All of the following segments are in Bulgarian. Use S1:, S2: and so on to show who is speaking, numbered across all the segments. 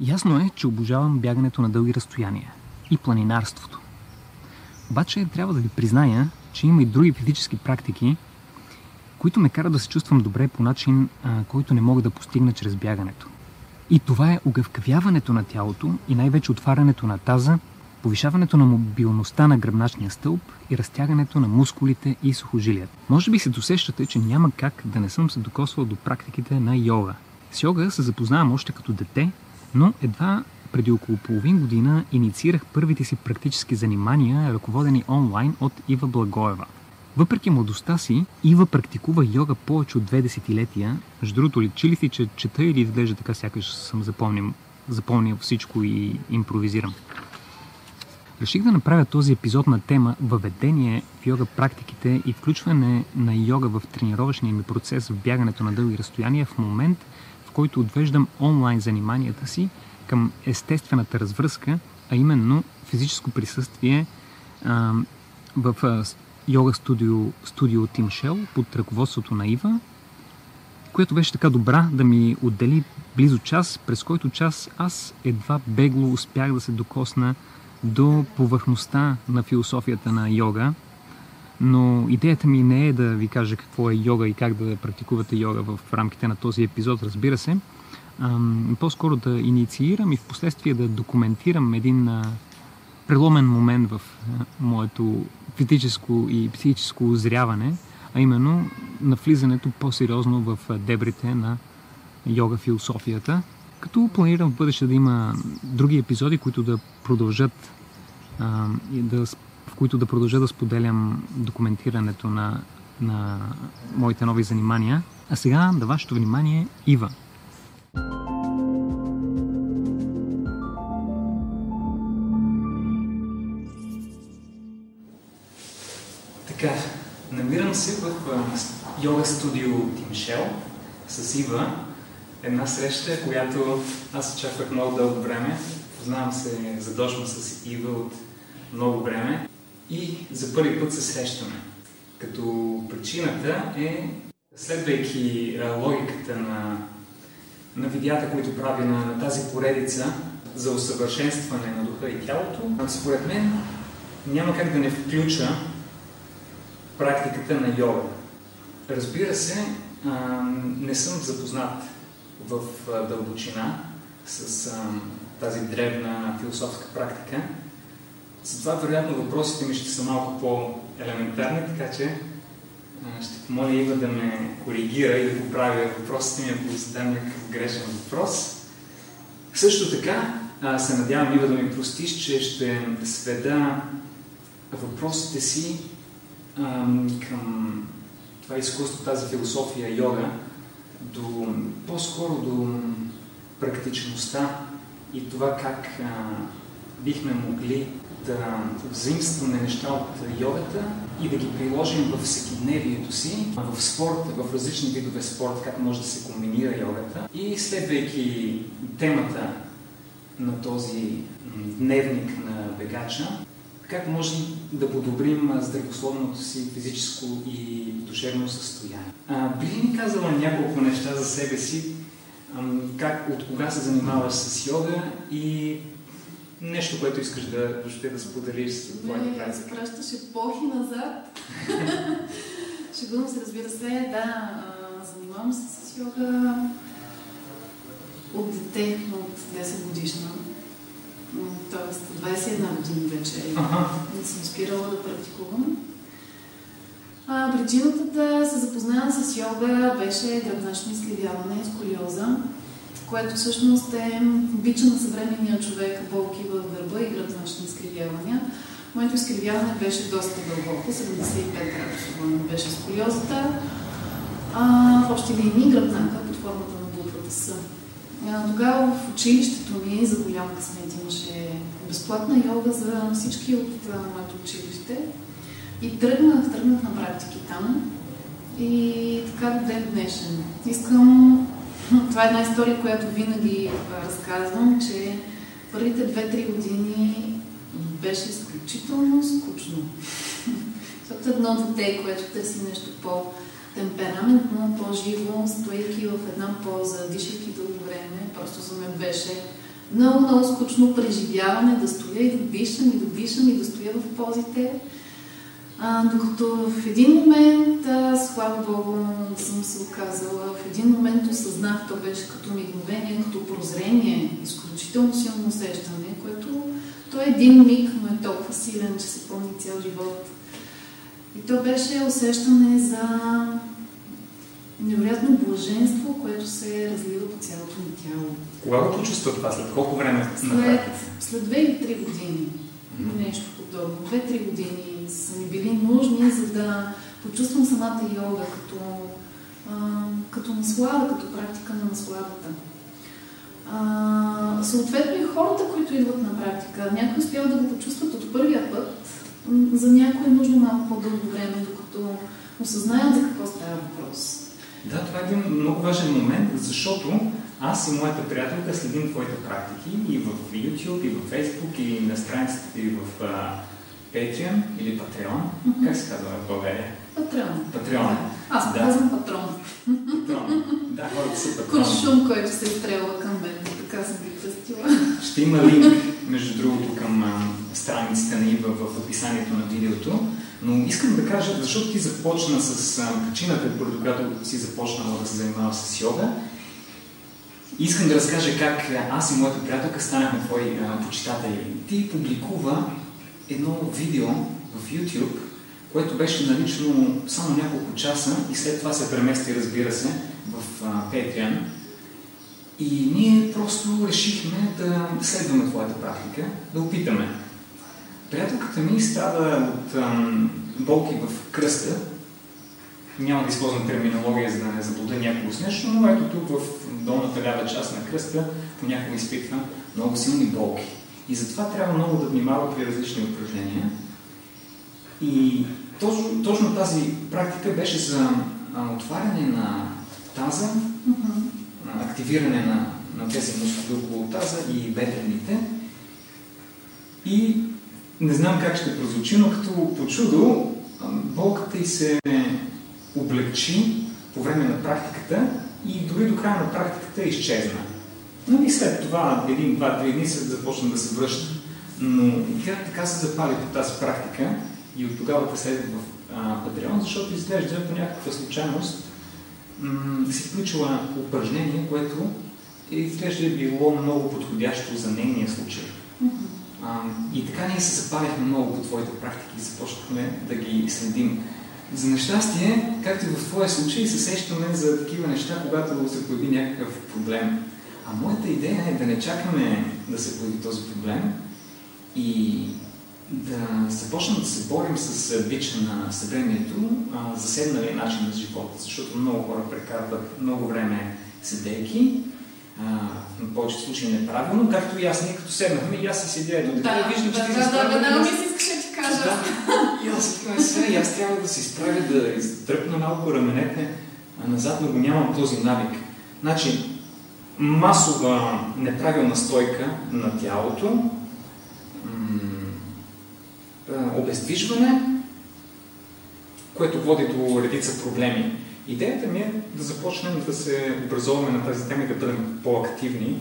S1: Ясно е, че обожавам бягането на дълги разстояния и планинарството. Обаче трябва да ви призная, че има и други физически практики, които ме карат да се чувствам добре по начин, който не мога да постигна чрез бягането. И това е огъвкавяването на тялото и най-вече отварянето на таза, повишаването на мобилността на гръбначния стълб и разтягането на мускулите и сухожилията. Може би се досещате, че няма как да не съм се докосвал до практиките на йога. С йога се запознавам още като дете, но едва преди около половин година инициирах първите си практически занимания, ръководени онлайн от Ива Благоева. Въпреки младостта си, Ива практикува йога повече от две десетилетия. Между другото, личи ли си, че чета или изглежда така, сякаш съм запомнил, запомнил всичко и импровизирам? Реших да направя този епизод на тема въведение в йога практиките и включване на йога в тренировъчния ми процес в бягането на дълги разстояния в момент, който отвеждам онлайн заниманията си към естествената развръзка, а именно физическо присъствие а, в а, йога студио, студио Тим Шел под ръководството на Ива, която беше така добра да ми отдели близо час, през който час аз едва бегло успях да се докосна до повърхността на философията на йога. Но идеята ми не е да ви кажа какво е йога и как да практикувате йога в рамките на този епизод, разбира се. по-скоро да инициирам и в последствие да документирам един преломен момент в моето физическо и психическо озряване, а именно навлизането по-сериозно в дебрите на йога философията, като планирам в бъдеще да има други епизоди, които да продължат а, и да, в които да продължа да споделям документирането на, на моите нови занимания. А сега да вашето внимание Ива. Така, намирам се в йога студио Тимшел с Ива. Една среща, която аз очаквах много дълго време. Познавам се задочно с Ива от много време и за първи път се срещаме. Като причината е, следвайки логиката на, на видеята, които прави на, на тази поредица за усъвършенстване на духа и тялото, според мен няма как да не включа практиката на йога. Разбира се, не съм запознат в дълбочина с тази древна философска практика. Затова, вероятно, въпросите ми ще са малко по-елементарни, така че ще помоля Ива да ме коригира и да поправя въпросите ми, ако задам някакъв грешен въпрос. Също така се надявам Ива да ми простиш, че ще сведа въпросите си към това изкуство, тази философия йога, до, по-скоро до практичността и това как а, бихме могли да взаимстваме неща от йогата и да ги приложим в всекидневието си, в спорт, в различни видове спорт, как може да се комбинира йогата. И следвайки темата на този дневник на бегача, как можем да подобрим здравословното си физическо и душевно състояние. А, би ли ни казала няколко неща за себе си, как, от кога се занимаваш с йога и нещо, което искаш да, въобще да споделиш с
S2: твоята практика? Не, пращаш епохи назад. Шегувам се, разбира се, да, занимавам се с йога от дете, от 10 годишна. Тоест, 21 години вече ага. не съм спирала да практикувам. А, причината да се запозная с йога беше гръбначно изкривяване, сколиоза, което всъщност е бича на съвременния човек, болки в гърба и гръбначни изкривявания. Моето изкривяване беше доста дълбоко, 75 градуса беше сколиозата. А, в общи линии гръбнака под формата на буквата С. Тогава в училището ми, за голям късмет, имаше безплатна йога за всички от моето училище. И тръгнах, тръгнах на практики там. И така до ден днешен. Искам... Това е една история, която винаги разказвам, че първите две-три години беше изключително скучно. Защото едно дете, което търси нещо по- темпераментно, по-живо, стоейки в една поза, дишайки дълго време, просто за мен беше много, много скучно преживяване да стоя и да дишам и да дишам и да стоя в позите. А, докато в един момент, а, слава Богу, съм се оказала, в един момент осъзнах, то беше като мигновение, като прозрение, изключително силно усещане, което то е един миг, но е толкова силен, че се помни цял живот. И то беше усещане за невероятно блаженство, което се разлива по цялото ми тяло.
S1: Кога го почувства това? След колко време?
S2: След, след две или три години. Mm-hmm. Нещо подобно. Две-три години са ми били нужни, за да почувствам самата йога като, а, като наслада, като практика на насладата. А, съответно и хората, които идват на практика, някои успяват да го почувстват от първия път, за някои е нужно малко по-дълго време, докато осъзнаят за какво става въпрос.
S1: Да, това е един много важен момент, защото аз и моята приятелка следим твоите практики и в YouTube, и в Facebook, и на страницата, и в Patreon или Patreon. Mm-hmm. Как се казва в България?
S2: Патреон.
S1: Патреон.
S2: Аз да. казвам патрон.
S1: Патрон. Да, хората са патрон.
S2: Куршум, който се изстрелва към мен. Така съм ги кръстила.
S1: Ще има линк, между другото, към страницата на Ива в описанието на видеото. Но искам да кажа, защото ти започна с причината, поради която си започнала да се занимава с йога. Искам да разкажа как аз и моята приятелка станахме твои а, почитатели. Ти публикува едно видео в YouTube, което беше налично само няколко часа и след това се премести, разбира се, в Patreon. И ние просто решихме да следваме твоята практика, да опитаме. Приятелката ми страда от ам, болки в кръста. Няма да използвам терминология, за да не заблуда някого с нещо, но ето тук в долната лява част на кръста понякога изпитва много силни болки. И затова трябва много да внимава при различни упражнения. И точно, точно тази практика беше за отваряне на таза, mm-hmm. активиране на, на тези мускули около таза и бедрените. И не знам как ще прозвучи, но като по чудо болката й се облегчи по време на практиката и дори до края на практиката изчезна. Но и след това, един, два, три дни се започна да се връща. Но тя така се запали по тази практика и от тогава те следва в Патреон, защото изглежда по някаква случайност м- си включила упражнение, което изглежда е било много подходящо за нейния случай. А, и така ние се запалихме много по твоите практики и започнахме да ги следим. За нещастие, както и в твоя случай, се сещаме за такива неща, когато се появи някакъв проблем. А моята идея е да не чакаме да се появи този проблем и да започнем да се борим с бича на съвремието, заседналия начин на живота, защото много хора прекарват много време седейки, в повечето случаи неправилно, както и аз, ние като седнахме, и аз си седя така,
S2: да, виждам, че да, ти да, да, да, да, ми искаше да ти кажа. Да,
S1: и аз казвам, сега, и аз трябва да се изправя, да издръпна малко раменете назад, но го нямам този навик. Значи, масова неправилна стойка на тялото, обездвижване, което води до редица проблеми. Идеята ми е да започнем да се образоваме на тази тема и да бъдем по-активни.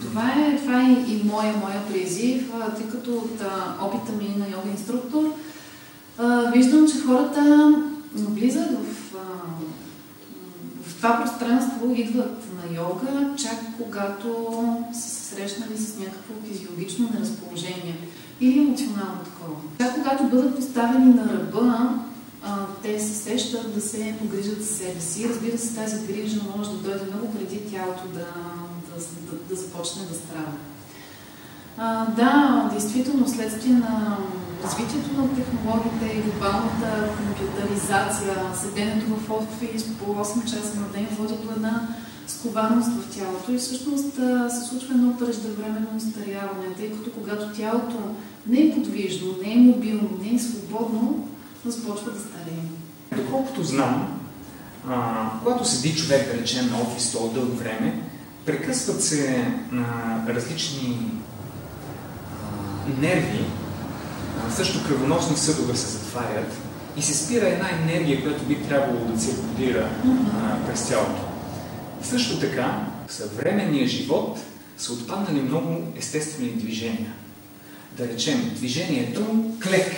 S2: Това е, това е и моя, моя призив, тъй като от опита ми на йога инструктор виждам, че хората влизат в това пространство, идват на йога, чак когато са се срещнали с някакво физиологично неразположение или емоционално такова. Чак когато бъдат поставени на ръба те се сещат да се погрижат за себе си. Разбира се, тази грижа може да дойде много преди тялото да, да, да, да започне да страда. Да, действително, следствие на развитието на технологиите и глобалната компютъризация, седенето в офис по 8 часа на ден води до една скованост в тялото и всъщност се случва едно преждевременно устаряване, тъй като когато тялото не е подвижно, не е мобилно, не е свободно, започва да старее.
S1: Доколкото знам, а, когато седи човек, да речем, на офис толкова дълго време, прекъсват се а, различни нерви, също кръвоносни съдове се затварят и се спира една енергия, която би трябвало да циркулира през тялото. Също така, съвременният живот са отпаднали много естествени движения. Да речем, движението клек.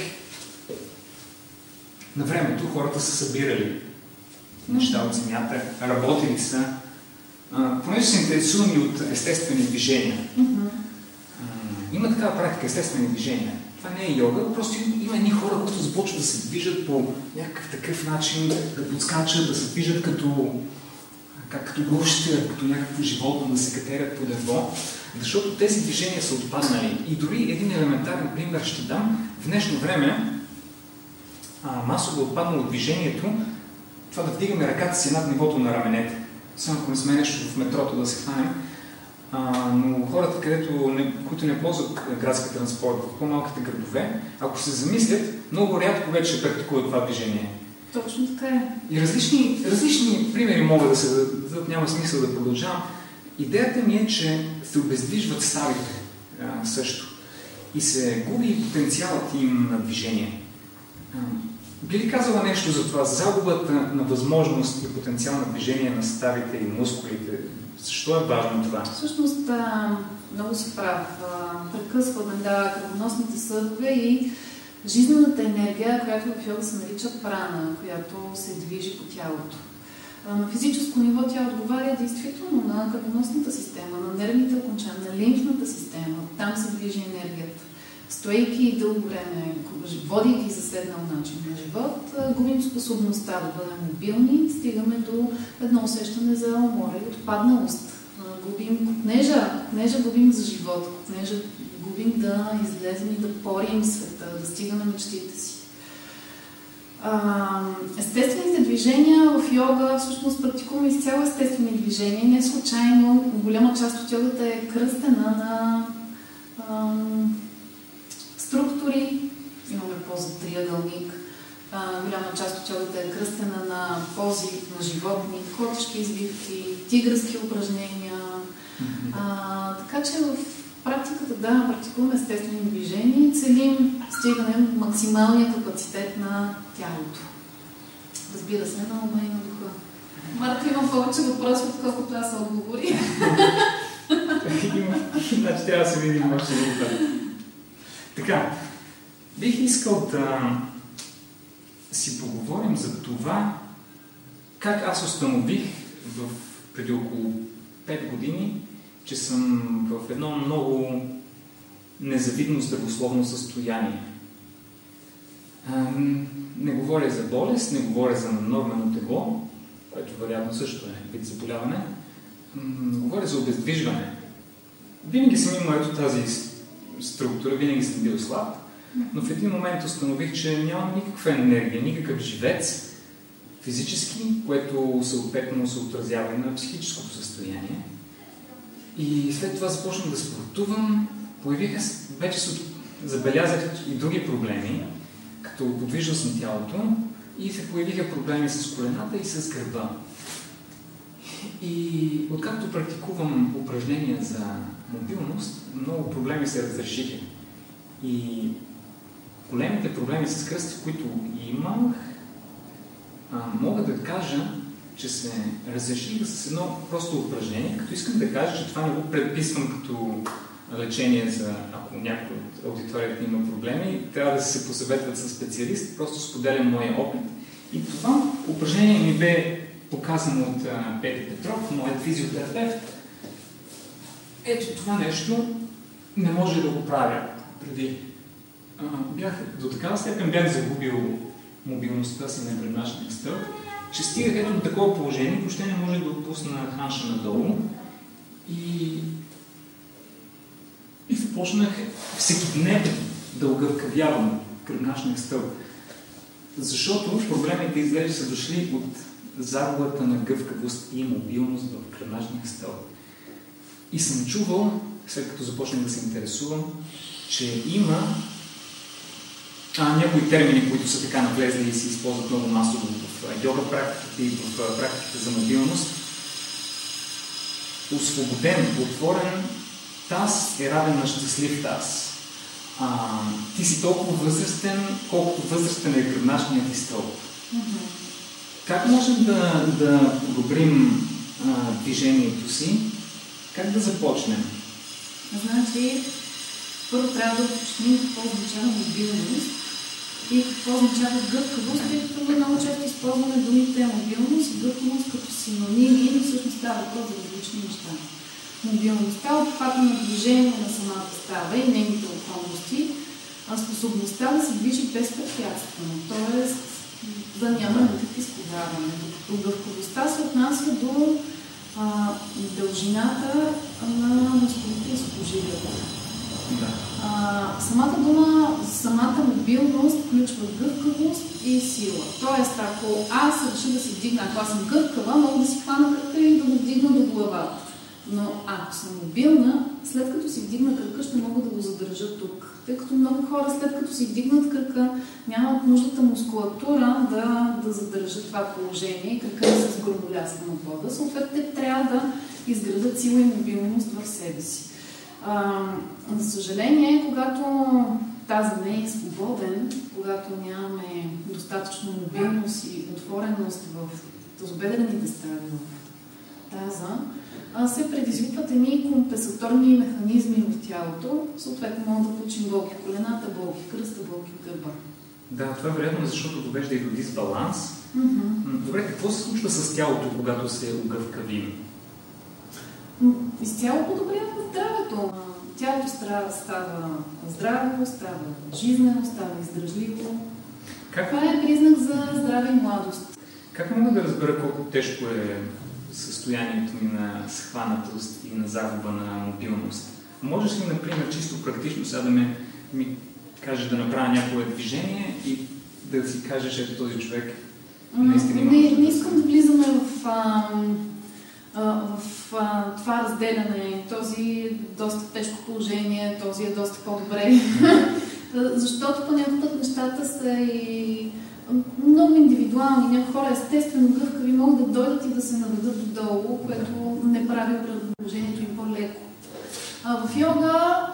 S1: На времето хората са събирали неща от земята, работили са, а, понеже се интересувани от естествени движения. А, има такава практика, естествени движения. Това не е йога, просто има едни хора, които започват да се движат по някакъв такъв начин, да подскачат, да се движат като, как, като гощите, като някакво животно, да се катерят по дърво, защото тези движения са отпаднали. И дори един елементарен пример ще дам. В днешно време а, масово отпаднало движението, това да вдигаме ръката си над нивото на раменете. Само ако не сме нещо в метрото да се хванем, а, но хората, където не, които не ползват градски транспорт в по-малките градове, ако се замислят, много рядко вече ще практикуват това движение.
S2: Точно така е.
S1: И различни, различни примери могат да се дадат, няма смисъл да продължавам. Идеята ми е, че се обездвижват ставите а, също и се губи потенциалът им на движение. Би ли казала нещо за това? Загубата на възможност и потенциал на движение на ставите и мускулите защо е важно това?
S2: Всъщност, много си прав. Прекъсваме да, кръвоносните съдове и жизнената енергия, която в йога се нарича прана, която се движи по тялото. На физическо ниво тя отговаря действително на кръвоносната система, на нервните окончания, на лимфната система. Там се движи енергията. Стоейки дълго време, водейки заседнал начин на живот, губим способността да бъдем мобилни, стигаме до едно усещане за умора и отпадналост. Губим купнежа, купнежа губим за живот, купнежа губим да излезем и да порим света, да стигаме мечтите си. Естествените движения в йога, всъщност практикуваме изцяло естествени движения. Не случайно, голяма част от йогата е кръстена на структури, имаме поза триъгълник, голяма част от тялото е кръстена на пози на животни, котешки извивки, тигърски упражнения. А, така че в практиката, да, практикуваме естествени движения и целим стигане максималния капацитет на тялото. Разбира се, на ума и на духа. Марко има повече въпроси, отколкото аз отговори.
S1: Значи трябва да се видим още така, бих искал да си поговорим за това, как аз установих в, преди около 5 години, че съм в едно много незавидно здравословно състояние. Не говоря за болест, не говоря за нормено тегло, което вероятно също е вид заболяване. Говоря за обездвижване. Винаги съм имал ето тази структура, винаги съм бил слаб, но в един момент установих, че нямам никаква енергия, никакъв живец физически, което съответно се отразява и на психическото състояние. И след това започнах да спортувам, появиха, вече се забелязах и други проблеми, като подвижност на тялото и се появиха проблеми с колената и с гърба. И откакто практикувам упражнения за мобилност, много проблеми се разрешиха. И големите проблеми с кръсти, които имах, а, мога да кажа, че се разрешиха с едно просто упражнение, като искам да кажа, че това не го предписвам като лечение за, ако някой от аудиторията има проблеми, трябва да се посъветват с специалист, просто споделям моя опит. И това упражнение ми бе показано от Петър Петров, моят физиотерапевт. Ето това нещо не може да го правя преди. А, бях, до такава степен бях загубил мобилността си на гръбначния стълб, че стигах ето до такова положение, въобще не може да отпусна ханша надолу. И, и започнах всеки днес да огъвкавявам гръбначния стълб. Защото проблемите изглежда са дошли от загубата на гъвкавост и мобилност в кръвначния стълб. И съм чувал, след като започнах да се интересувам, че има а, някои термини, които са така навлезли и се използват много масово в йога практиките и в практиките за мобилност. Освободен, отворен таз е равен на щастлив таз. А, ти си толкова възрастен, колкото възрастен е гръбначният ти стълб. Mm-hmm. Как можем да, да подобрим а, движението си? Как да започнем?
S2: Значи, първо трябва да уточним какво означава мобилност и какво означава гъвкавост, тъй като много често използваме думите мобилност и гъвкавост като синоними, но всъщност става въпрос за различни неща. Мобилността, обхвата на движение на самата става и нейните околности, а способността да се движи безпрепятствено, т.е. да няма никакви сковаване. Докато гъвкавостта се отнася до а, дължината на мускулите и сухожилията.
S1: Да.
S2: А, самата дума, самата мобилност включва гъвкавост и сила. Тоест, ако аз реша да се вдигна, ако аз съм гъвкава, мога да си хвана кръка и да го вдигна до главата. Но ако съм мобилна, след като си вдигна кръка, ще мога да го задържа тук. Тъй като много хора, след като си вдигнат кръка, нямат нуждата мускулатура да, да задържат това положение и кръка да се сгромоляска на пода. Съответно, те трябва да изградат сила и мобилност в себе си. А, за съжаление, когато тази не е свободен, когато нямаме достатъчно мобилност и отвореност в тазобедрените стави в таза, се предизвикват едни компенсаторни механизми в тялото. Съответно, могат да получим болки в колената, болки в кръста, болки в гърба.
S1: Да, това е вероятно, защото довежда и до дисбаланс.
S2: Mm-hmm.
S1: Добре, какво се случва с тялото, когато се огъвкавим?
S2: Изцяло подобрява здравето. Тялото става здраво, става жизнено, става издръжливо. Как... Това е признак за здраве и младост.
S1: Как мога да разбера колко тежко е състоянието ми на схванатост и на загуба на мобилност? Можеш ли, например, чисто практично сега да ме, ми кажеш да направя някое движение и да си кажеш, ето този човек наистина има...
S2: Не, не искам да влизаме в... Ам в а, това разделяне, този е доста тежко положение, този е доста по-добре. Защото по някакъв път нещата са и много индивидуални. Някои хора естествено гъвкави могат да дойдат и да се наведат додолу, което не прави положението им по-леко. А в йога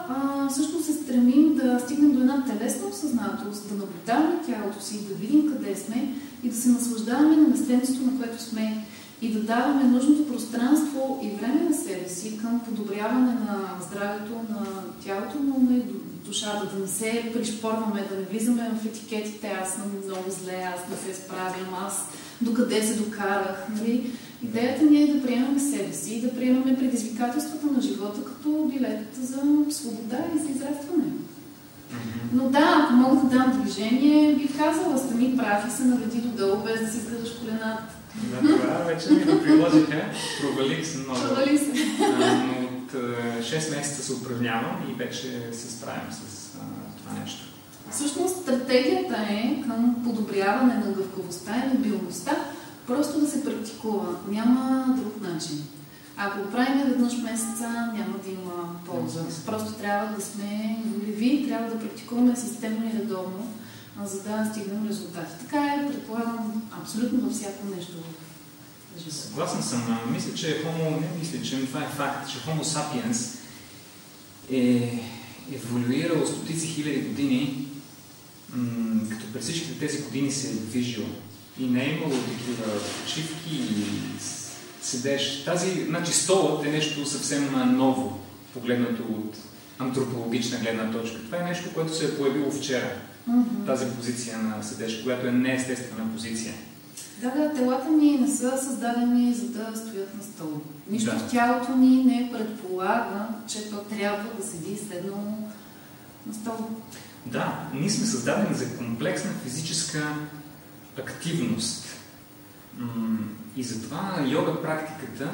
S2: а, също се стремим да стигнем до една телесна осъзнатост, да наблюдаваме тялото си, да видим къде сме и да се наслаждаваме на местенството, на което сме и да даваме нужното пространство и време на себе си към подобряване на здравето на тялото, но и душата, да не се пришпорваме, да не влизаме в етикетите, аз съм много зле, аз не се справям, аз докъде се докарах. Нали? Идеята ни е да приемаме себе си и да приемаме предизвикателствата на живота като билет за свобода и за израстване. Но да, ако мога да дам движение, бих казала, стани прав и се наведи додолу, без да си изградаш колената.
S1: Да, това вече ми го приложиха. Провалих се много.
S2: Провали се.
S1: но от 6 месеца се упражнявам и вече се справям с това нещо.
S2: Всъщност стратегията е към подобряване на гъвкавостта и мобилността, просто да се практикува. Няма друг начин. Ако го правим веднъж месеца, няма да има полза. Просто трябва да сме волеви, трябва да практикуваме системно и редовно, за да стигнем резултати. Така е, предполагам, абсолютно във всяко нещо в
S1: Съгласен съм. Мисля, че Homo, не мисля, че това е факт, че Homo sapiens е еволюирал стотици хиляди години, като през всичките тези години се е движил и не е имало такива почивки и седеш. Тази, значи столът е нещо съвсем ново, погледнато от антропологична гледна точка. Това е нещо, което се е появило вчера. Mm-hmm. Тази позиция на седеж, която е неестествена позиция.
S2: Да, да, телата ни не са създадени за да стоят на стол. Нищо да. в тялото ни не предполага, че то трябва да седи седно на стол.
S1: Да, ние сме създадени за комплексна физическа активност. И затова йога практиката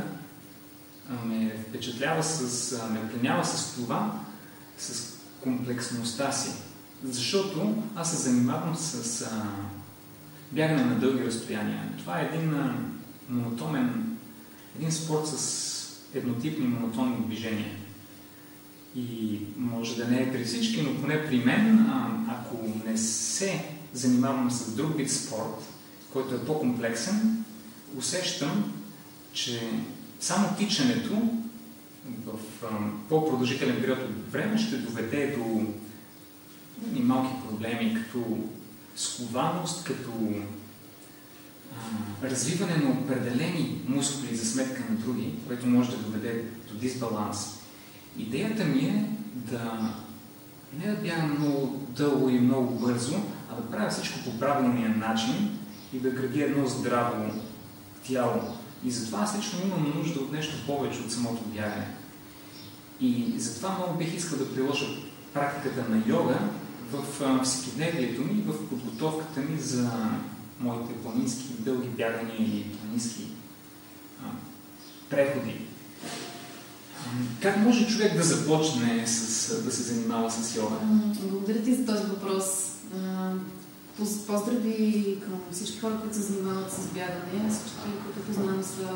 S1: ме впечатлява с, ме пленява с това, с комплексността си. Защото аз се занимавам с бягане на дълги разстояния. Това е един а, монотонен, един спорт с еднотипни монотонни движения. И може да не е при всички, но поне при мен, ако не се занимавам с друг вид спорт, който е по-комплексен, усещам, че само тичането в по-продължителен период от време ще доведе до малки проблеми, като скованост, като а, развиване на определени мускули за сметка на други, което може да доведе до дисбаланс. Идеята ми е да не да бягам много дълго и много бързо, а да правя всичко по правилния начин и да гради едно здраво тяло. И затова аз лично имам нужда от нещо повече от самото бягане. И затова много бих искал да приложа практиката на йога в всекидневието ми, в подготовката ми за моите планински дълги бягания или планински а, преходи. Как може човек да започне с, да се занимава с йога?
S2: Благодаря ти за този въпрос. Поздрави към всички хора, които се занимават с бягане. Всички, които познавам, са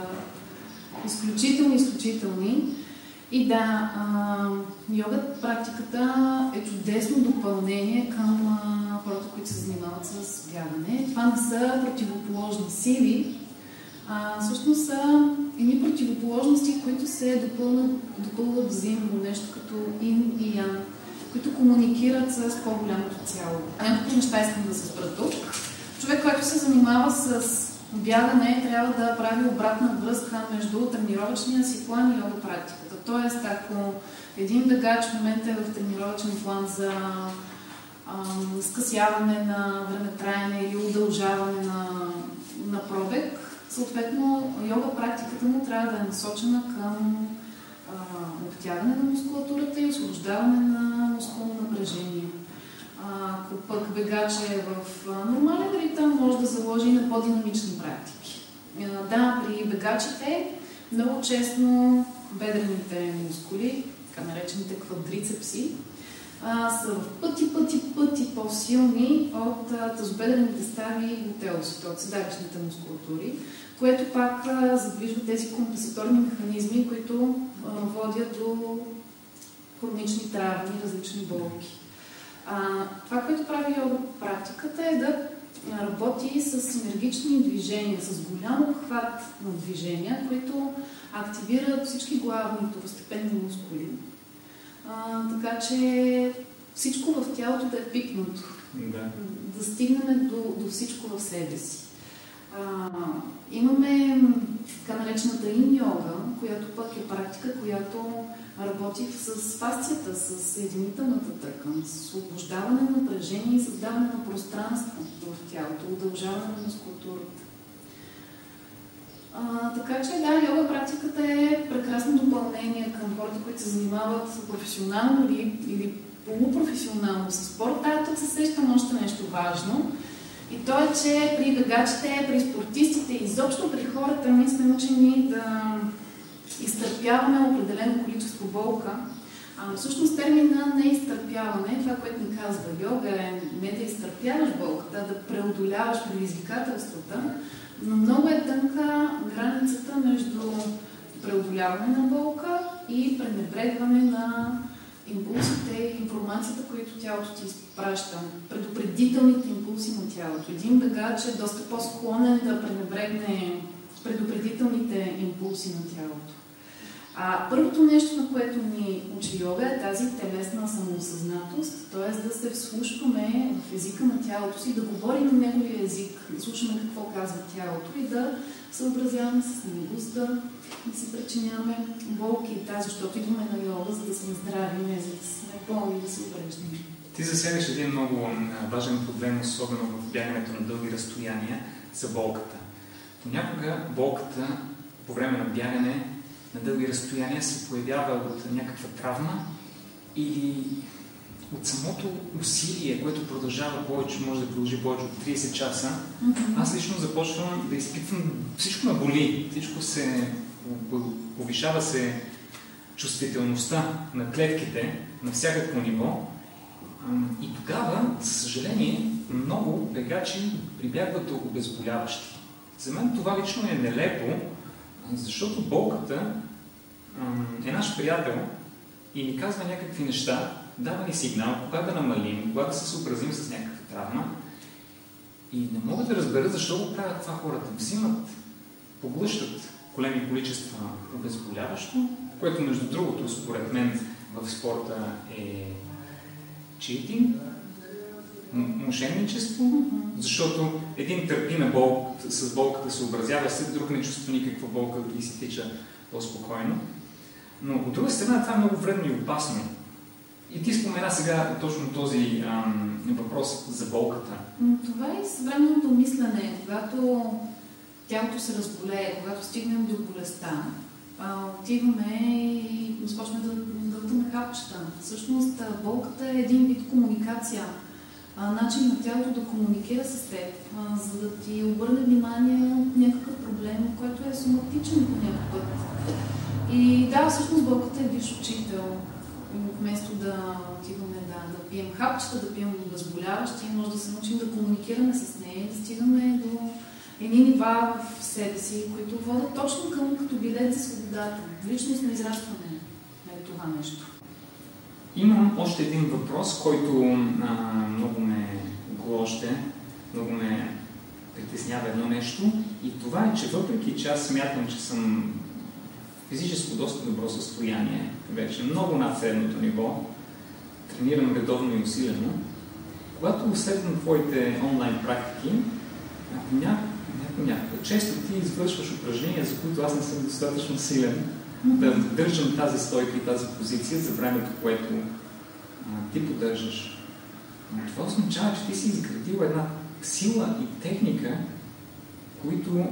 S2: изключително, изключителни. И да, йога практиката е чудесно допълнение към хората, които се занимават с бягане. Това не са противоположни сили, а всъщност са едни противоположности, които се допълват, допълват взаимно, нещо като ин и ян, които комуникират с по-голямото цяло. Няколко неща искам да се спра тук. Човек, който се занимава с бягане, трябва да прави обратна връзка между тренировъчния си план и йога практиката. Тоест, ако един бегач в момента е в тренировъчен план за ам, скъсяване на времетраене или удължаване на, на пробег, съответно йога практиката му трябва да е насочена към обтягане на мускулатурата и освобождаване на мускулно напрежение. Ако пък бегач е в нормален ритъм, може да заложи на по-динамични практики. Да, при бегачите много често бедрените мускули, така наречените квадрицепси, са в пъти, пъти, пъти по-силни от тазобедрените стави и глутеусите, от седалищните мускулатури, което пак задвижва тези компенсаторни механизми, които водят до хронични травми, различни болки. А, това, което прави йога практиката е да работи с енергични движения, с голям обхват на движения, които активират всички главни второстепенни мускули. А, така че всичко в тялото да е пикнато.
S1: Да.
S2: Да стигнем до, до всичко в себе си. А, имаме така наречената ин йога, която пък е практика, която работи с фасцията, с съединителната тъкан, с освобождаване на напрежение и създаване на пространство в тялото, удължаване на мускултурата. Така че да, йога практиката е прекрасно допълнение към хората, които се занимават професионално или, или полупрофесионално с спорт. А тук се срещам още нещо важно. И то е, че при бегачите, при спортистите, изобщо при хората, ние сме учени да изтърпяваме определено количество болка. А, всъщност термина неизтърпяване, това, което ни казва йога е не да изтърпяваш болката, да преодоляваш предизвикателствата, но много е тънка границата между преодоляване на болка и пренебрегване на импулсите и информацията, които тялото ти изпраща. Предупредителните импулси на тялото. Един бегач е доста по-склонен да пренебрегне предупредителните импулси на тялото. А първото нещо, на което ни учи йога е тази телесна самоосъзнатост, т.е. да се вслушваме в езика на тялото си, да говорим на неговия език, да слушаме какво казва тялото и да съобразяваме с него, да си причиняваме болки и тази, защото идваме на йога, за да сме здрави, не за да сме болни да се увреждаме.
S1: Ти засягаш един много важен проблем, особено в бягането на дълги разстояния, за болката. Понякога болката по време на бягане на дълги разстояния се появява от някаква травма или от самото усилие, което продължава повече, може да продължи повече от 30 часа, mm-hmm. аз лично започвам да изпитвам, всичко ме боли, всичко се, повишава се чувствителността на клетките на всякакво ниво. И тогава, за съжаление, много бегачи прибягват до обезболяващи. За мен това лично е нелепо, защото болката е наш приятел и ни казва някакви неща, дава ни сигнал, кога да намалим, кога да се съобразим с някаква травма. И не мога да разбера защо го правят това хората. Взимат, поглъщат големи количества обезболяващо, което между другото, според мен, в спорта е читинг, мошенничество, защото един търпи на бол, с болката се образява, след друг не чувства никаква болка и си тича по-спокойно. Но от друга страна това е много вредно и опасно. И ти спомена сега точно този ам, въпрос за болката.
S2: Това е съвременното мислене. Когато тялото се разболее, когато стигнем до болестта, отиваме и започваме да дълтаме хапчета. Всъщност болката е един вид комуникация. Начин на тялото да комуникира с теб, за да ти обърне внимание от някакъв проблем, който е соматичен по някакъв път. И да, всъщност болката е виж учител. Вместо да отиваме да, да пием хапчета, да пием възболяващи, може да се научим да комуникираме с нея и да стигаме до едни нива в себе си, които водят точно към като билет за свободата, личностно израстване на това нещо.
S1: Имам още един въпрос, който а, много ме гложде, много ме притеснява едно нещо и това е, че въпреки че аз смятам, че съм физическо доста добро състояние, вече много над средното ниво, тренирам редовно и усилено, когато следвам твоите онлайн практики, някакво някога. Често ти извършваш упражнения, за които аз не съм достатъчно силен да държам тази стойка и тази позиция за времето, което а, ти поддържаш. Но това означава, че ти си изградил една сила и техника, които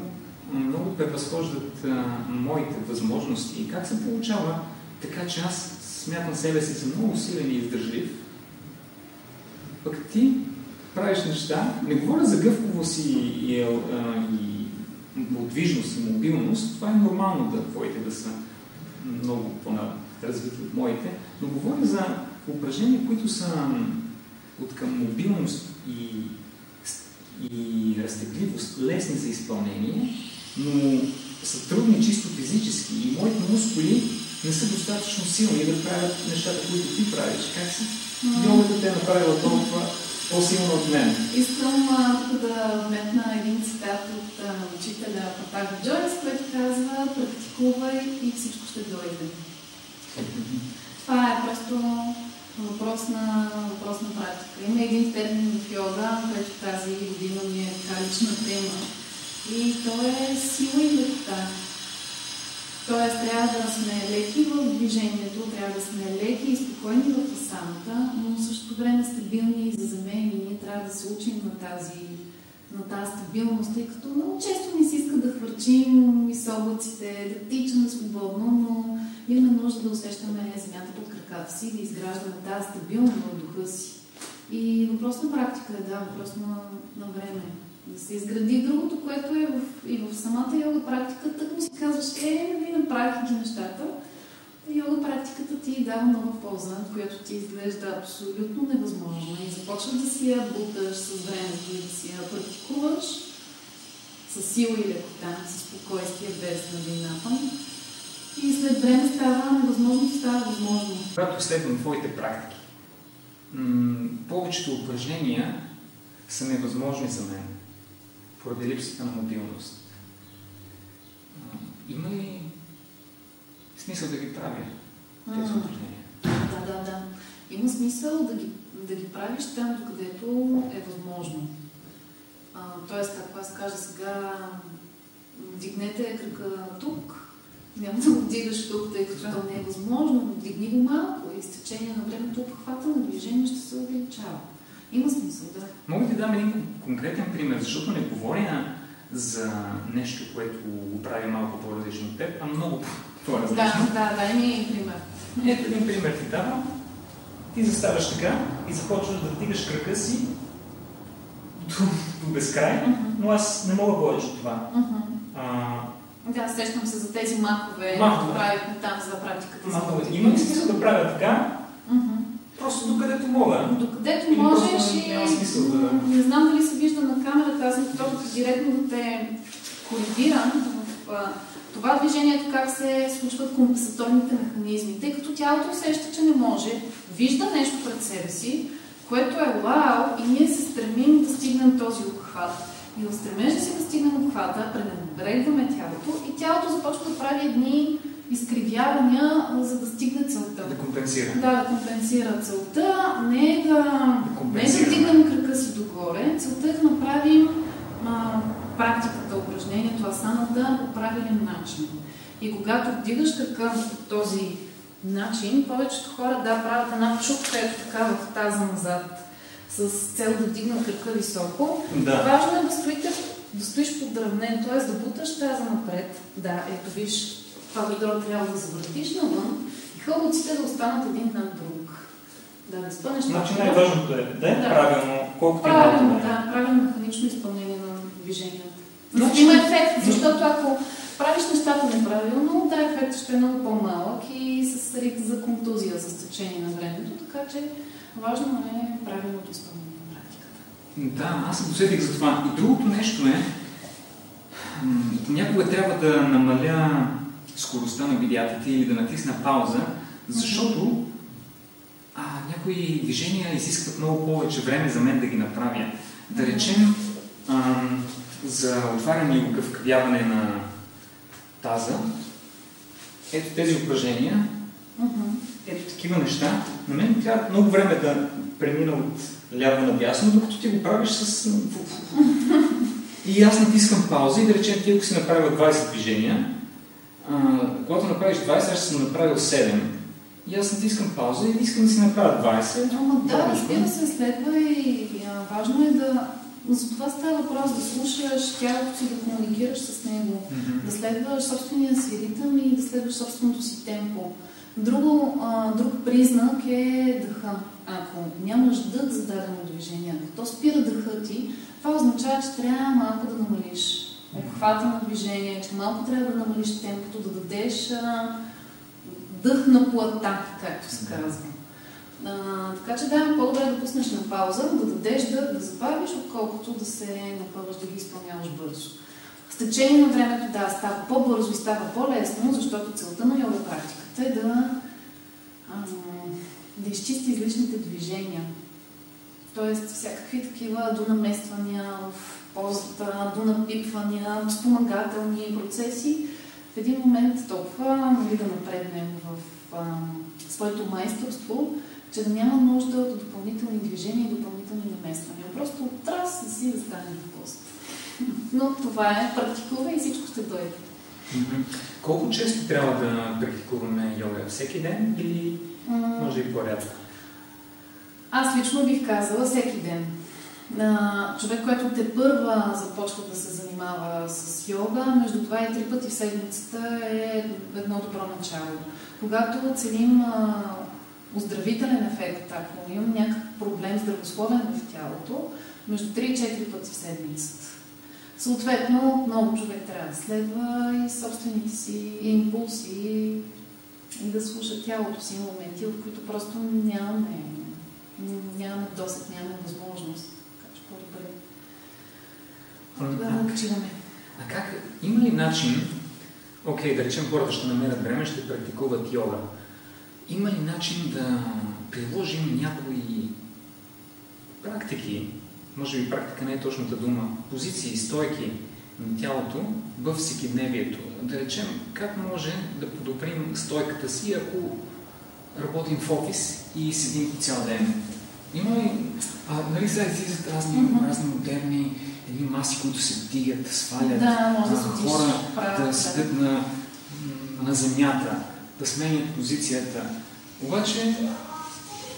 S1: много превъзхождат а, моите възможности. И как се получава така, че аз смятам себе си за много силен и издържлив, пък ти правиш неща, не говоря за гъвковост и, и, и подвижност и мобилност, това е нормално да твоите да са много по-развити от моите, но говоря за упражнения, които са от към мобилност и, и разтегливост лесни за изпълнение, но са трудни чисто физически и моите мускули не са достатъчно силни да правят нещата, които ти правиш. Как си? Йогата те е направила толкова по-силно от мен.
S2: Искам тук да вметна един цитат от а, учителя Папак Джойс, който казва практикувай и всичко ще дойде. Това е просто въпрос на, въпрос на практика. Има един термин в йога, който тази година ми е така лична тема. И то е сила и лекота. Тоест, трябва да сме леки в движението, трябва да сме леки и спокойни в асаната, но в същото време стабилни и заземени. Ние трябва да се учим на тази, на тази стабилност, тъй като много често ни се иска да хвърчим и с облаците, да тичаме свободно, но имаме нужда да усещаме земята под краката си, да изграждаме тази стабилност в духа си. И въпрос на практика е, да, въпрос на, на време да се изгради другото, което е в, и в самата йога практика, тък му си казваш, е, вие направихте ги нещата. Йога практиката ти дава нова полза, която ти изглежда абсолютно невъзможно. И започваш да си я буташ с времето и да си я практикуваш с сила и лекота, с спокойствие, без нали, напън. И след време става невъзможно, става възможно.
S1: Когато следвам твоите практики, повечето упражнения са невъзможни за мен поради липсата на мобилност. Има ли смисъл да ги правя тези упражнения?
S2: Да, да, да. Има смисъл да ги, да ги правиш там, където е възможно. А, тоест, ако аз кажа сега, дигнете кръка тук, няма да го вдигаш тук, тъй като то не е възможно, но вдигни го малко и с течение на времето обхвата на движение ще се увеличава. Има смисъл, да.
S1: Мога да дам един конкретен пример, защото не говоря за нещо, което го прави малко по-различно от теб, а много по-различно.
S2: Да, да, да, ми пример.
S1: Ето един пример ти давам. Ти заставаш така и започваш да вдигаш крака си до, до безкрай, uh-huh. но аз не мога повече от това.
S2: Uh-huh. А, да, сещам се за тези махове,
S1: махове.
S2: правихме там за практиката.
S1: Махове. Има ли смисъл да правя така?
S2: Uh-huh.
S1: Просто докъдето мога.
S2: Докъдето Или можеш и...
S1: Да...
S2: Не знам дали се вижда на камерата, аз точно директно да те коригирам в това движението, как се случват компенсаторните механизми. Тъй като тялото усеща, че не може, вижда нещо пред себе си, което е вау и ние се стремим да стигнем този обхват. И в стремежа си да стигнем обхвата, пренебрегваме тялото и тялото започва да прави едни изкривявания, за да стигне целта.
S1: Да компенсира.
S2: Да, да компенсира. Целта не е да, да, не е да дигнем кръка си догоре, целта е да направим а, практиката, упражнението, асаната по правилен начин. И когато вдигаш кръка по този начин, повечето хора да правят една чупка ето така в таза назад с цел да вдигнат кръка високо.
S1: Да.
S2: Важно е да, стоите, да стоиш подравнен, т.е. да буташ таза напред. Да, ето виж, това бедро трябва да завъртиш навън и хълбоците да останат един над друг. Да, да спънеш
S1: Значи най-важното е да е
S2: Да.
S1: правилно, колкото и
S2: Правилно,
S1: е.
S2: да, правилно механично изпълнение на движенията.
S1: Значи-
S2: Има ефект, защото ако правиш нещата неправилно, да, ефектът ще е много по-малък и с риск за контузия, за стечение на времето, така че важно е правилното изпълнение на практиката.
S1: Да, аз се досетих за това. И другото нещо е, м, някога трябва да намаля скоростта на видеятите или да натисна пауза, защото а, някои движения изискват много повече време за мен да ги направя. Да речем, ам, за отваряне и огъвкавяване на таза, ето тези упражнения, ето такива неща, на мен ми трябва много време да премина от ляво на дясно, докато ти го правиш с... И аз натискам пауза и да речем ти ако си направил 20 движения, а, когато направиш 20, аз ще съм направил 7. И аз натискам пауза и искам да си направя 20.
S2: Ама да, разбира се, следва и, а, важно е да... За това става въпрос да слушаш тялото си, да комуникираш с него, да следваш собствения си ритъм и да следваш собственото си темпо. Друго, а, друг признак е дъха. Ако нямаш дъх за дадено движение, ако то спира дъха ти, това означава, че трябва малко да намалиш обхвата на движение, че малко трябва да намалиш темпото, да дадеш а, дъх на плата, както се казва. А, така че да, по-добре е да пуснеш на пауза, да дадеш дъх, да забавиш, отколкото да се напъваш да ги изпълняваш бързо. С течение на времето, да, става по-бързо и става по-лесно, защото целта на йога практиката е да, ам, да изчисти излишните движения. Тоест всякакви такива донамествания в позата, донапипвания, спомагателни процеси. В един момент толкова нали, да напреднем в ам, своето майсторство, че да няма нужда от допълнителни движения и допълнителни намествания. Просто раз да си да стане в пост. Но това е практикува и всичко ще дойде.
S1: Колко често трябва да практикуваме йога? Всеки ден или може и по-рядко?
S2: Аз лично бих казала всеки ден. На човек, който те първа започва да се занимава с йога, между два и три пъти в седмицата е едно добро начало. Когато целим оздравителен ефект, ако имам някакъв проблем здравословен в тялото, между 3 и 4 пъти в седмицата. Съответно, много човек трябва да следва и собствените си импулси и да слуша тялото си моменти, в които просто нямаме, нямаме досет, нямаме възможност. Тогава почиваме.
S1: А как, има ли начин, окей, да речем хората ще намерят време, ще практикуват йога, има ли начин да приложим някои практики, може би практика не е точната дума, позиции, стойки на тялото в всекидневието? Да речем, как може да подобрим стойката си, ако работим в офис и седим по цял ден? Има ли, а, нали сега излизат разни, разни модерни едни маси, които се вдигат, свалят,
S2: Да, може да се
S1: хора да седят на, на земята, да сменят позицията. Обаче,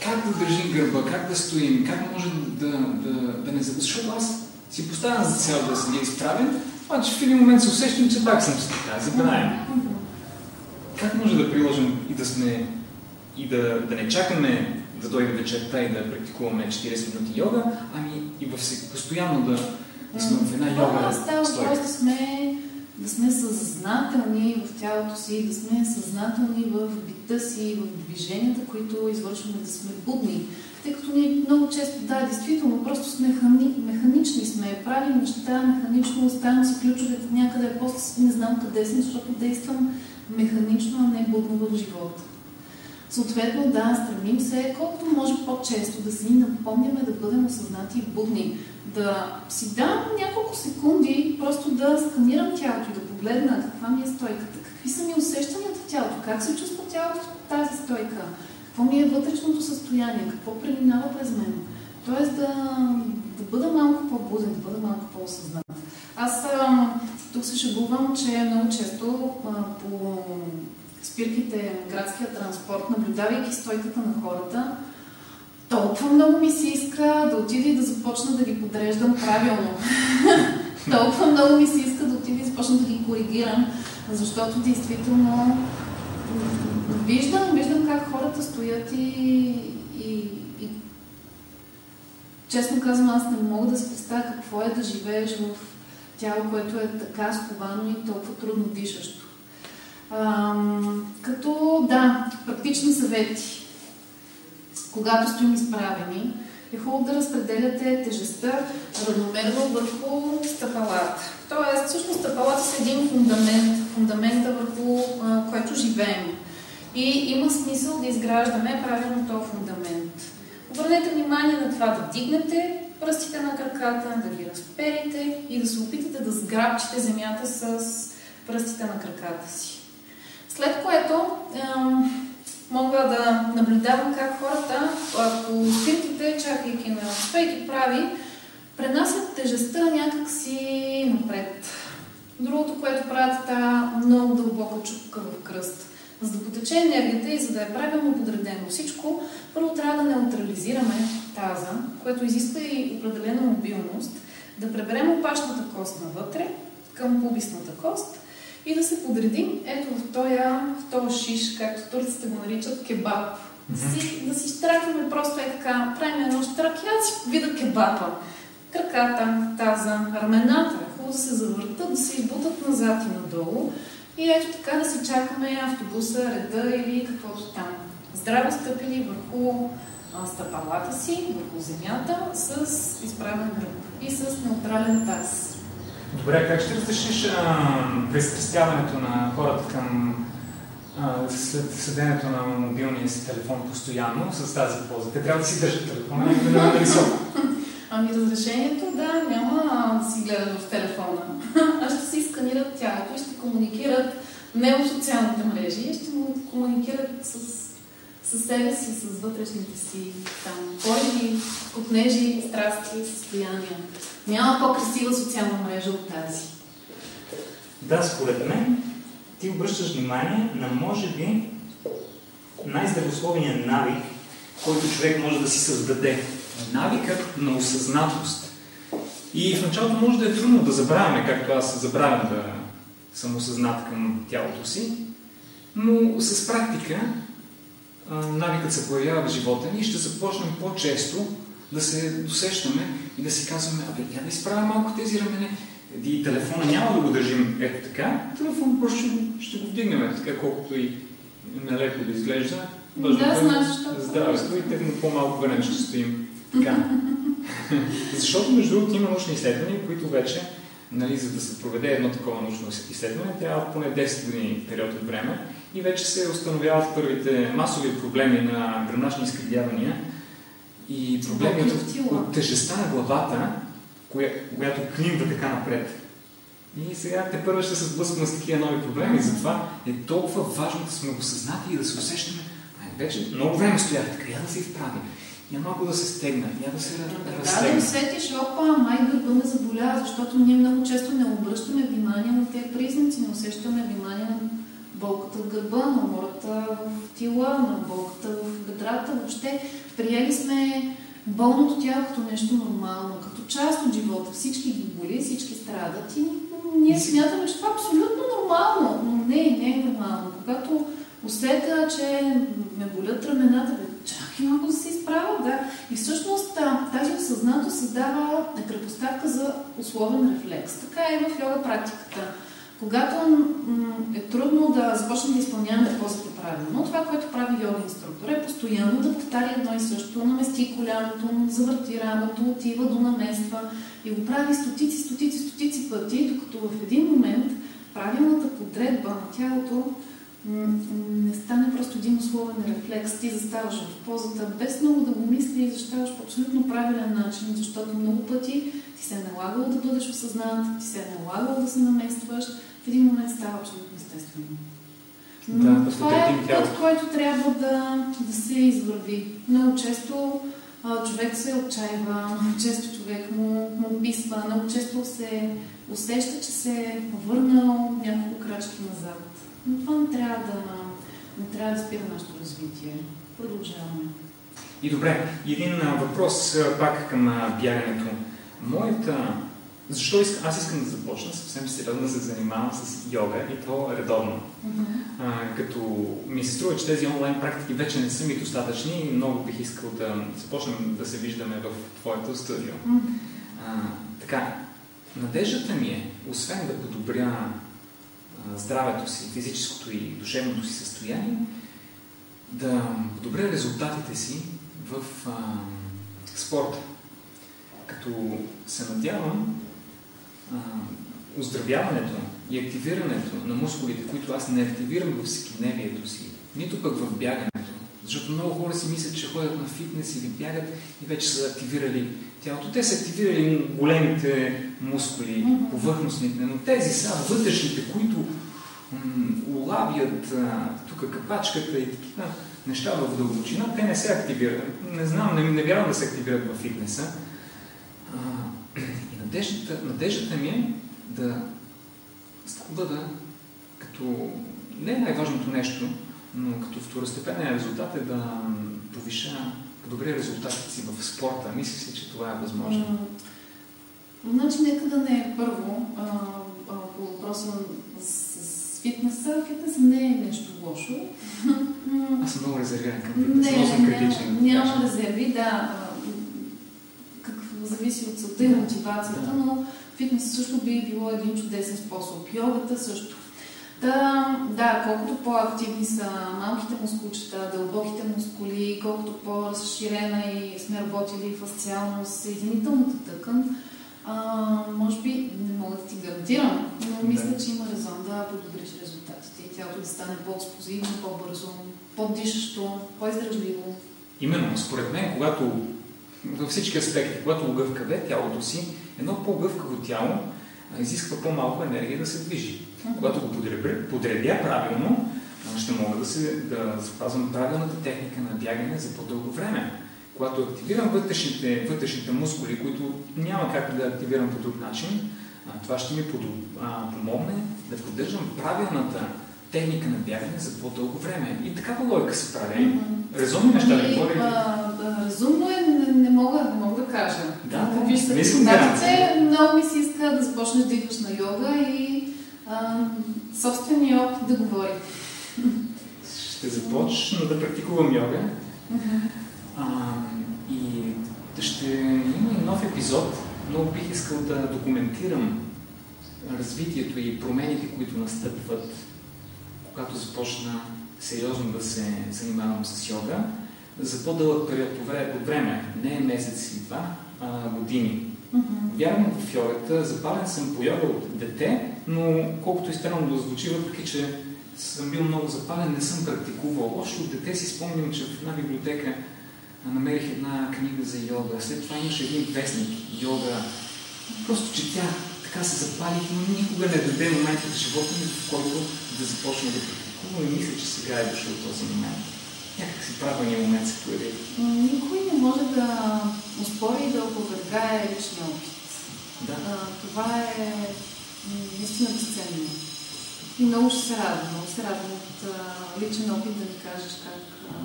S1: как да държим гърба, как да стоим, как може да, да, да не забравим, защото аз си поставям за цел да седя изправен, обаче в един момент се усещам, че пак съм си така, забравям. Как може да приложим и да сме и да, да не чакаме да дойде вечерта и да практикуваме 40 минути йога, ами и в, се- постоянно да, да сме в една йога
S2: става въпрос да сме, да сме съзнателни в тялото си, да сме съзнателни в бита си, в движенията, които извършваме, да сме будни. Тъй като ние много често, да, действително, просто сме механи, механични сме, правим неща механично, оставям си ключовете някъде, после не знам къде съм, защото действам механично, а не будно в живота. Съответно, да, стремим се колкото може по-често да си напомняме да бъдем осъзнати и будни. Да си дам няколко секунди, просто да сканирам тялото и да погледна каква ми е стойката, какви са ми усещанията в тялото, как се чувства тялото в тази стойка, какво ми е вътрешното състояние, какво преминава през мен. Тоест да, да бъда малко по-буден, да бъда малко по-осъзнат. Аз Тук се шегувам, че много често по спирките градския транспорт, наблюдавайки стойката на хората, толкова много ми се иска да отида и да започна да ги подреждам правилно. толкова много ми се иска да отида и започна да ги коригирам, защото действително виждам, виждам как хората стоят и, и, и честно казвам, аз не мога да си представя какво е да живееш в тяло, което е така сковано и толкова трудно дишащо. Ам, като, да, практични съвети. Когато стоим изправени, е хубаво да разпределяте тежестта равномерно върху стъпалата. Тоест, всъщност стъпалата са един фундамент, фундамента върху а, който живеем. И има смисъл да изграждаме правилно този фундамент. Обърнете внимание на това да вдигнете пръстите на краката, да ги разперите и да се опитате да сграбчите земята с пръстите на краката си. След което мога да наблюдавам как хората по спирките, чакайки на спейки прави, пренасят тежестта някакси напред. Другото, което правят, е много дълбока чупка в кръст. За да потече енергията и за да е правилно подредено всичко, първо трябва да неутрализираме таза, което изисква и определена мобилност, да преберем опашната кост навътре към пубисната кост и да се подредим ето в този, в този шиш, както турците го наричат кебаб. Да си, да си штракаме просто е така, правим едно штрак и аз си вида кебаба. Краката, таза, рамената, хубаво да се завъртат, да се избутат назад и надолу. И ето така да се чакаме автобуса, реда или каквото там. Здраво стъпили върху стъпалата си, върху земята, с изправен гръб и с неутрален таз.
S1: Добре, как ще разрешиш престрастяването на хората към а, след седенето на мобилния си телефон постоянно с тази поза? Те трябва да си държат телефона и да на високо.
S2: Ами разрешението, да, няма да си гледат в телефона. А ще си сканират тялото и ще комуникират не в социалните мрежи, ще му комуникират с, с себе си, с вътрешните си там, пориви, купнежи, страсти, състояния. Няма по-красива социална мрежа от тази.
S1: Да, според мен ти обръщаш внимание на може би най-здравословния навик, който човек може да си създаде. Навикът на осъзнатост. И в началото може да е трудно да забравяме, както аз забравям да съм осъзнат към тялото си, но с практика навикът се появява в живота ни и ще започнем по-често да се досещаме и да си казваме, абе, я да изправя малко тези рамене. И телефона няма да го държим ето така, телефон просто ще ще го вдигнем така, колкото и налеко да изглежда.
S2: Важно да, знаеш, защото.
S1: Здравейство и те по-малко време ще стоим. Така. Защото, между другото, има научни изследвания, които вече, нали, за да се проведе едно такова научно изследване, трябва поне 10 години период от време и вече се установяват първите масови проблеми на гранични изкривявания, и проблемът от, тежестта на главата, коя, която климва така напред. И сега те първо ще се сблъскаме с такива нови проблеми. Затова е толкова важно да сме осъзнати и да се усещаме. Вече много време стоях така, я да се изправим. Я малко да се стегна, я да се разтегна.
S2: Да, да усетиш, опа, май гърба ме заболя, защото ние много често не обръщаме внимание на тези признаци, не усещаме внимание на болката в гърба, на умората в тила, на болката в бедрата. Въобще приели сме болното тяло като нещо нормално, като част от живота. Всички ги боли, всички страдат и ние смятаме, че това е абсолютно нормално, но не, не е нормално. Когато усета, че ме болят рамената, бе, чакай малко да се изправя, да. И всъщност тази осъзнатост създава крепостатка за условен рефлекс. Така е в йога практиката. Когато е трудно да започнем да изпълняваме позата правилно, това, което прави йога инструктор е постоянно да повтаря едно и също, намести коляното, завърти рамото, отива до намества и го прави стотици, стотици, стотици пъти, докато в един момент правилната подредба на тялото не стане просто един условен рефлекс. Ти заставаш в позата без много да го мисли и заставаш по абсолютно правилен начин, защото много пъти ти се е налагало да бъдеш осъзнат, ти се е налагало да се наместваш, в един момент става абсолютно естествено. Но
S1: да,
S2: това е път, който трябва да, да се извърви. Много често човек се отчаива, често човек му, му писва, много често се усеща, че се е върнал няколко крачки назад. Но това не трябва да, не трябва да спира нашето развитие. Продължаваме.
S1: И добре, един въпрос пак към бягането. Моята защо искам? Аз искам да започна съвсем сериозно да се занимавам с йога и то редовно. Mm-hmm. А, като ми се струва, че тези онлайн практики вече не са ми достатъчни и много бих искал да започнем да се виждаме в твоето студио. Mm-hmm. А, така, надеждата ми е, освен да подобря а, здравето си, физическото и душевното си състояние, да подобря резултатите си в а, спорта. Като се надявам оздравяването и активирането на мускулите, които аз не активирам в всекидневието си, нито пък в бягането. Защото много хора си мислят, че ходят на фитнес или бягат и вече са активирали тялото. Те са активирали големите мускули, повърхностните, но тези са вътрешните, които улавят тук капачката и такива неща в дълбочина, те не се активират. Не знам, не, не вярвам да се активират в фитнеса. А, надеждата, надеждата ми е да бъда като не най-важното нещо, но като второстепенен резултат е да повиша, подобря резултатите си в спорта. Мисля си, че това е възможно.
S2: Значи, нека да не е първо а, а, по въпроса с, с фитнеса. Фитнесът не е нещо лошо.
S1: Аз съм много резервиран към фитнеса. Не, съм
S2: критичен. Няма, няма резерви, да зависи от целта и мотивацията, но фитнес също би било един чудесен способ. Йогата също. Да, да, колкото по-активни са малките мускулчета, дълбоките мускули, колкото по-разширена и сме работили фасциално с съединителната тъкан, а, може би не мога да ти гарантирам, но мисля, че има резон да подобриш резултатите и тялото да стане по-експозивно, по-бързо, по-дишащо, по-издръжливо.
S1: Именно, според мен, когато във всички аспекти. Когато огъвкаве тялото си, едно по-гъвкаво тяло изисква по-малко енергия да се движи. Когато го подребя, правилно, ще мога да, се, да запазвам правилната техника на бягане за по-дълго време. Когато активирам вътрешните, вътрешните мускули, които няма как да активирам по друг начин, това ще ми помогне да поддържам правилната техника на бягане за по-дълго време. И такава логика се прави. Резонни неща да говори.
S2: Разумно е, не, не, мога, не мога да кажа.
S1: Да, да.
S2: Вижте, резултатите, много ми се иска да започнеш да идваш на йога и а, собствения опит да говори.
S1: Ще започна да практикувам йога. А, и ще има и нов епизод. Много бих искал да документирам развитието и промените, които настъпват, когато започна сериозно да се занимавам с йога за по-дълъг период от време, не месец и два, а години. Mm-hmm. Вярвам в йогата, запален съм по йога от дете, но колкото и странно да звучи, въпреки че съм бил много запален, не съм практикувал. Още от дете си спомням, че в една библиотека намерих една книга за йога. След това имаше един вестник йога. Просто четя, така се запалих, но никога не даде момент в живота ми, в който да започна да практикувам и мисля, че сега е дошъл този момент някакси правилния момент се появи?
S2: Никой не може да успори и да опровергае личния опит.
S1: Да.
S2: А, това е наистина безценно. И много ще се радвам, много се радвам от а, личен опит да ми кажеш как, а,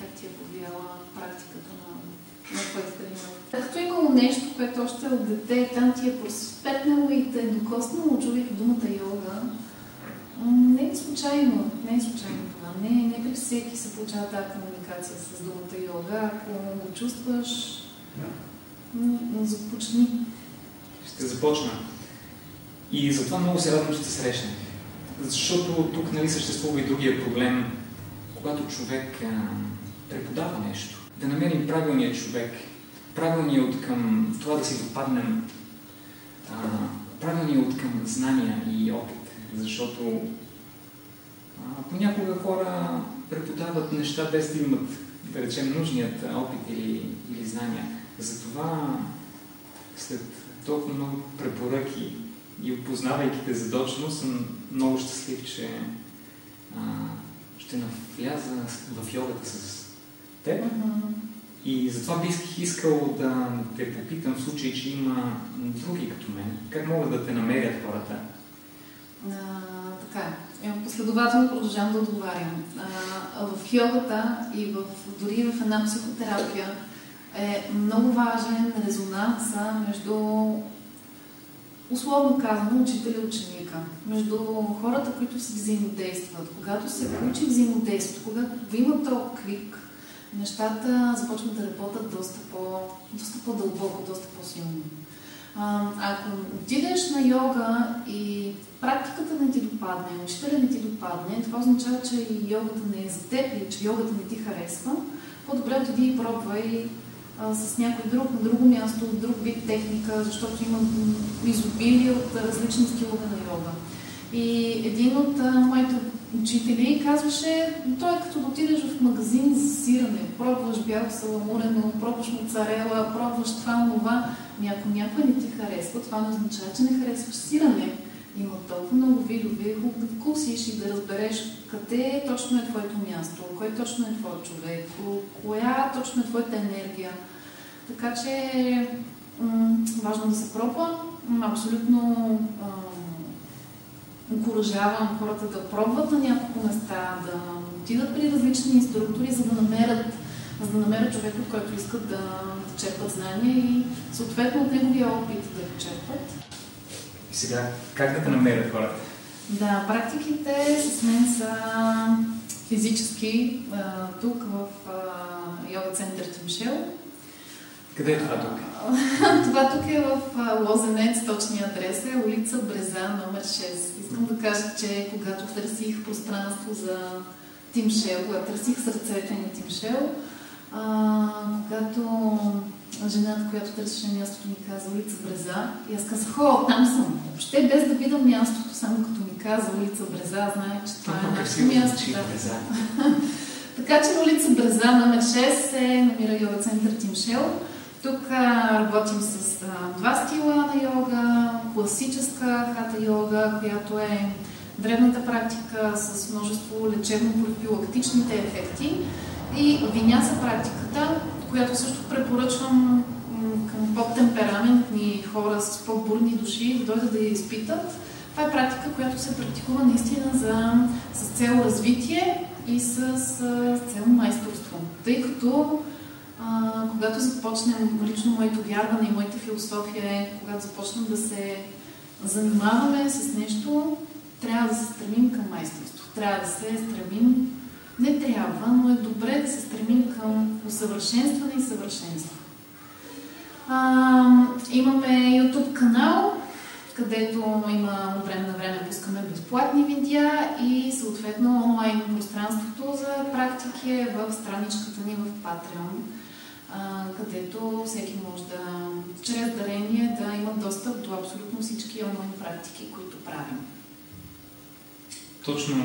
S2: как ти е повлияла практиката на, на твоите тренировки. Като имало нещо, което още от дете там ти е просветнало и те е докоснало, чувайки думата йога, не е случайно, не е случайно това. Не, не при всеки се получава тази комуникация с думата йога. Ако го чувстваш, да. започни.
S1: Ще започна. И затова много се радвам, че се срещнем. Защото тук нали, съществува и другия проблем, когато човек а, преподава нещо. Да намерим правилния човек, правилния от към това да си допаднем, а, правилния от към знания и опит защото а, понякога хора преподават неща без да имат, да речем, нужният опит или, или знания. Затова след толкова много препоръки и опознавайки те задочно, съм много щастлив, че а, ще навляза в йогата с теб.
S3: И затова бих искал да те попитам в случай, че има други като мен. Как могат да те намерят хората?
S2: А, така е. Последователно продължавам да отговарям. А, в йогата и в, дори в една психотерапия е много важен резонанса между условно казано, учителя и ученика, между хората, които си взаимодействат. Когато се получи взаимодействието, когато има този клик, нещата започват да работят доста, по, доста по-дълбоко, доста по-силно. Ако отидеш на йога и практиката не ти допадне, учителя не ти допадне, това означава, че и йогата не е за теб или че йогата не ти харесва, по-добре отиди и пробвай с някой друг, на друго място, друг вид техника, защото има изобилие от различни стилове на йога. И един от моите учители казваше, той е като да отидеш в магазин за сирене, пробваш бяло саламурено, пробваш моцарела, пробваш това, това. Някой, някой не ти харесва, това не означава, че не харесваш сирене. Има толкова много видове, хубаво да вкусиш и да разбереш къде точно е твоето място, кой точно е твой човек, коя точно е твоята енергия. Така че м- важно да се пробва. Абсолютно окоръжавам хората да пробват на няколко места, да отидат при различни инструктори, за да намерят, за да намерят човек, от който искат да, да черпат знания и съответно от неговия опит да го черпат.
S3: И сега, как да те намерят хората?
S2: Да, практиките с мен са физически тук в йога център Тимшел.
S3: Къде е това тук?
S2: това тук е в Лозенец, точния адрес е улица Бреза, номер 6. Искам да кажа, че когато търсих пространство за Тимшел, когато търсих сърцето на Тимшел, а, когато жената, която търсеше мястото, ми каза улица Бреза, и аз казах, хо, там съм. Въобще без да видя мястото, само като ми каза улица Бреза, знае, че това е нашето място. Да. така че улица Бреза, номер 6 се намира йога център Тимшел. Тук работим с два стила на йога, класическа хата йога, която е древната практика с множество лечебно-профилактичните ефекти и виняса практиката, която също препоръчвам към по-темпераментни хора с по-бурни души да дойдат да я изпитат. Това е практика, която се практикува наистина за, с цел развитие и с, с цел майсторство. Тъй като а, когато започнем, лично моето вярване и моята философия е, когато започнем да се занимаваме с нещо, трябва да се стремим към майсторство. Трябва да се стремим, не трябва, но е добре да се стремим към усъвършенстване и съвършенство. А, имаме YouTube канал, където има от време на време пускаме безплатни видеа и съответно онлайн пространството за практики е в страничката ни в Patreon където всеки може да, чрез дарение, да има достъп до абсолютно всички онлайн практики, които правим.
S3: Точно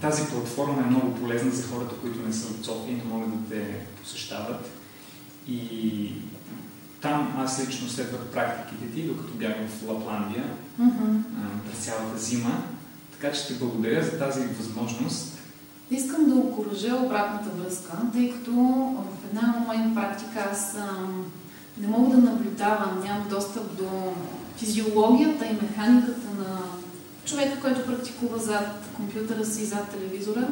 S3: тази платформа е много полезна за хората, които не са от София и не могат да те посещават. И там аз лично следвах практиките ти, докато бях в Лапландия mm-hmm. през цялата зима. Така че ти благодаря за тази възможност
S2: Искам да окоръжа обратната връзка, тъй като в една онлайн практика аз не мога да наблюдавам, нямам достъп до физиологията и механиката на човека, който практикува зад компютъра си, зад телевизора.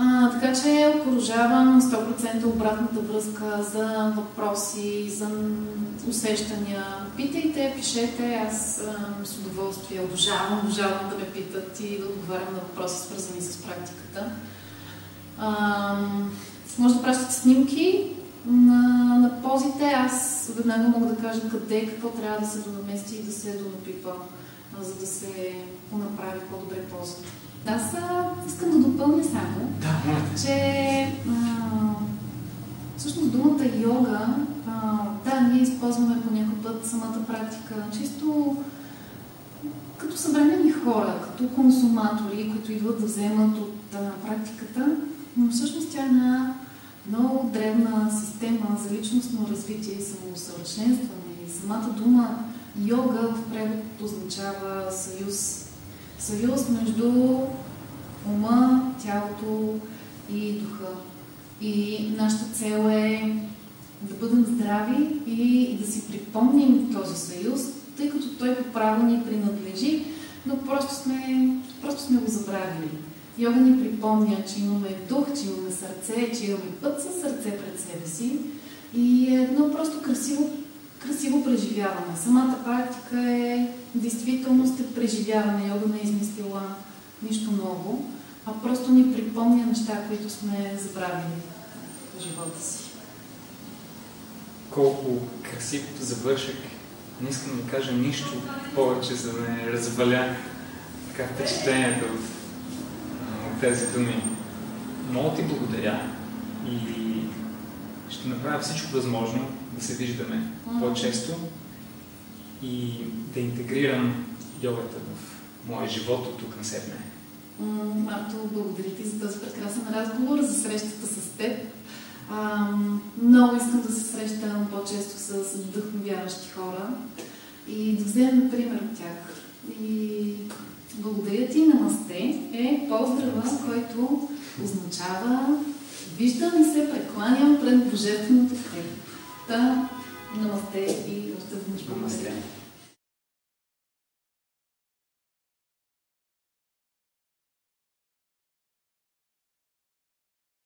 S2: А, така че окоръжавам 100% обратната връзка за въпроси, за усещания. Питайте, пишете, аз а, с удоволствие обожавам, обожавам да ме питат и да отговарям на въпроси, свързани с практиката. А, може да пращате снимки на, на позите. Аз веднага мога да кажа къде, какво трябва да се донамести и да се донапипа, за да се понаправи по-добре позата. Аз искам да допълня само,
S3: да,
S2: че а, всъщност думата йога, а, да, ние използваме по някой път самата практика, чисто като съвременни хора, като консуматори, които идват да вземат от а, практиката, но всъщност тя е една много древна система за личностно развитие и самоусъвършенстване. И самата дума йога в превод означава съюз съюз между ума, тялото и духа. И нашата цел е да бъдем здрави и да си припомним този съюз, тъй като той по право ни принадлежи, но просто сме, просто сме го забравили. Йога ни припомня, че имаме дух, че имаме сърце, че имаме път със сърце пред себе си и е едно просто красиво, красиво преживяване. Самата практика е действителност е преживяване. Йога не е измислила нищо ново, а просто ни припомня неща, които сме забравили в живота си.
S1: Колко красив завършек. Не искам да кажа нищо повече, за да не разваля така впечатлението от тези думи. Много ти благодаря и ще направя всичко възможно да се виждаме mm-hmm. по-често и да интегрирам йогата в моя живот от тук на седне.
S2: Марто, благодаря ти за този прекрасен разговор, за срещата с теб. А, много искам да се срещам по-често с вдъхновяващи хора и да вземем пример от тях. И благодаря ти, намасте е поздрава, който означава виждам и се прекланям пред Божественото Та, намасте и в тъзни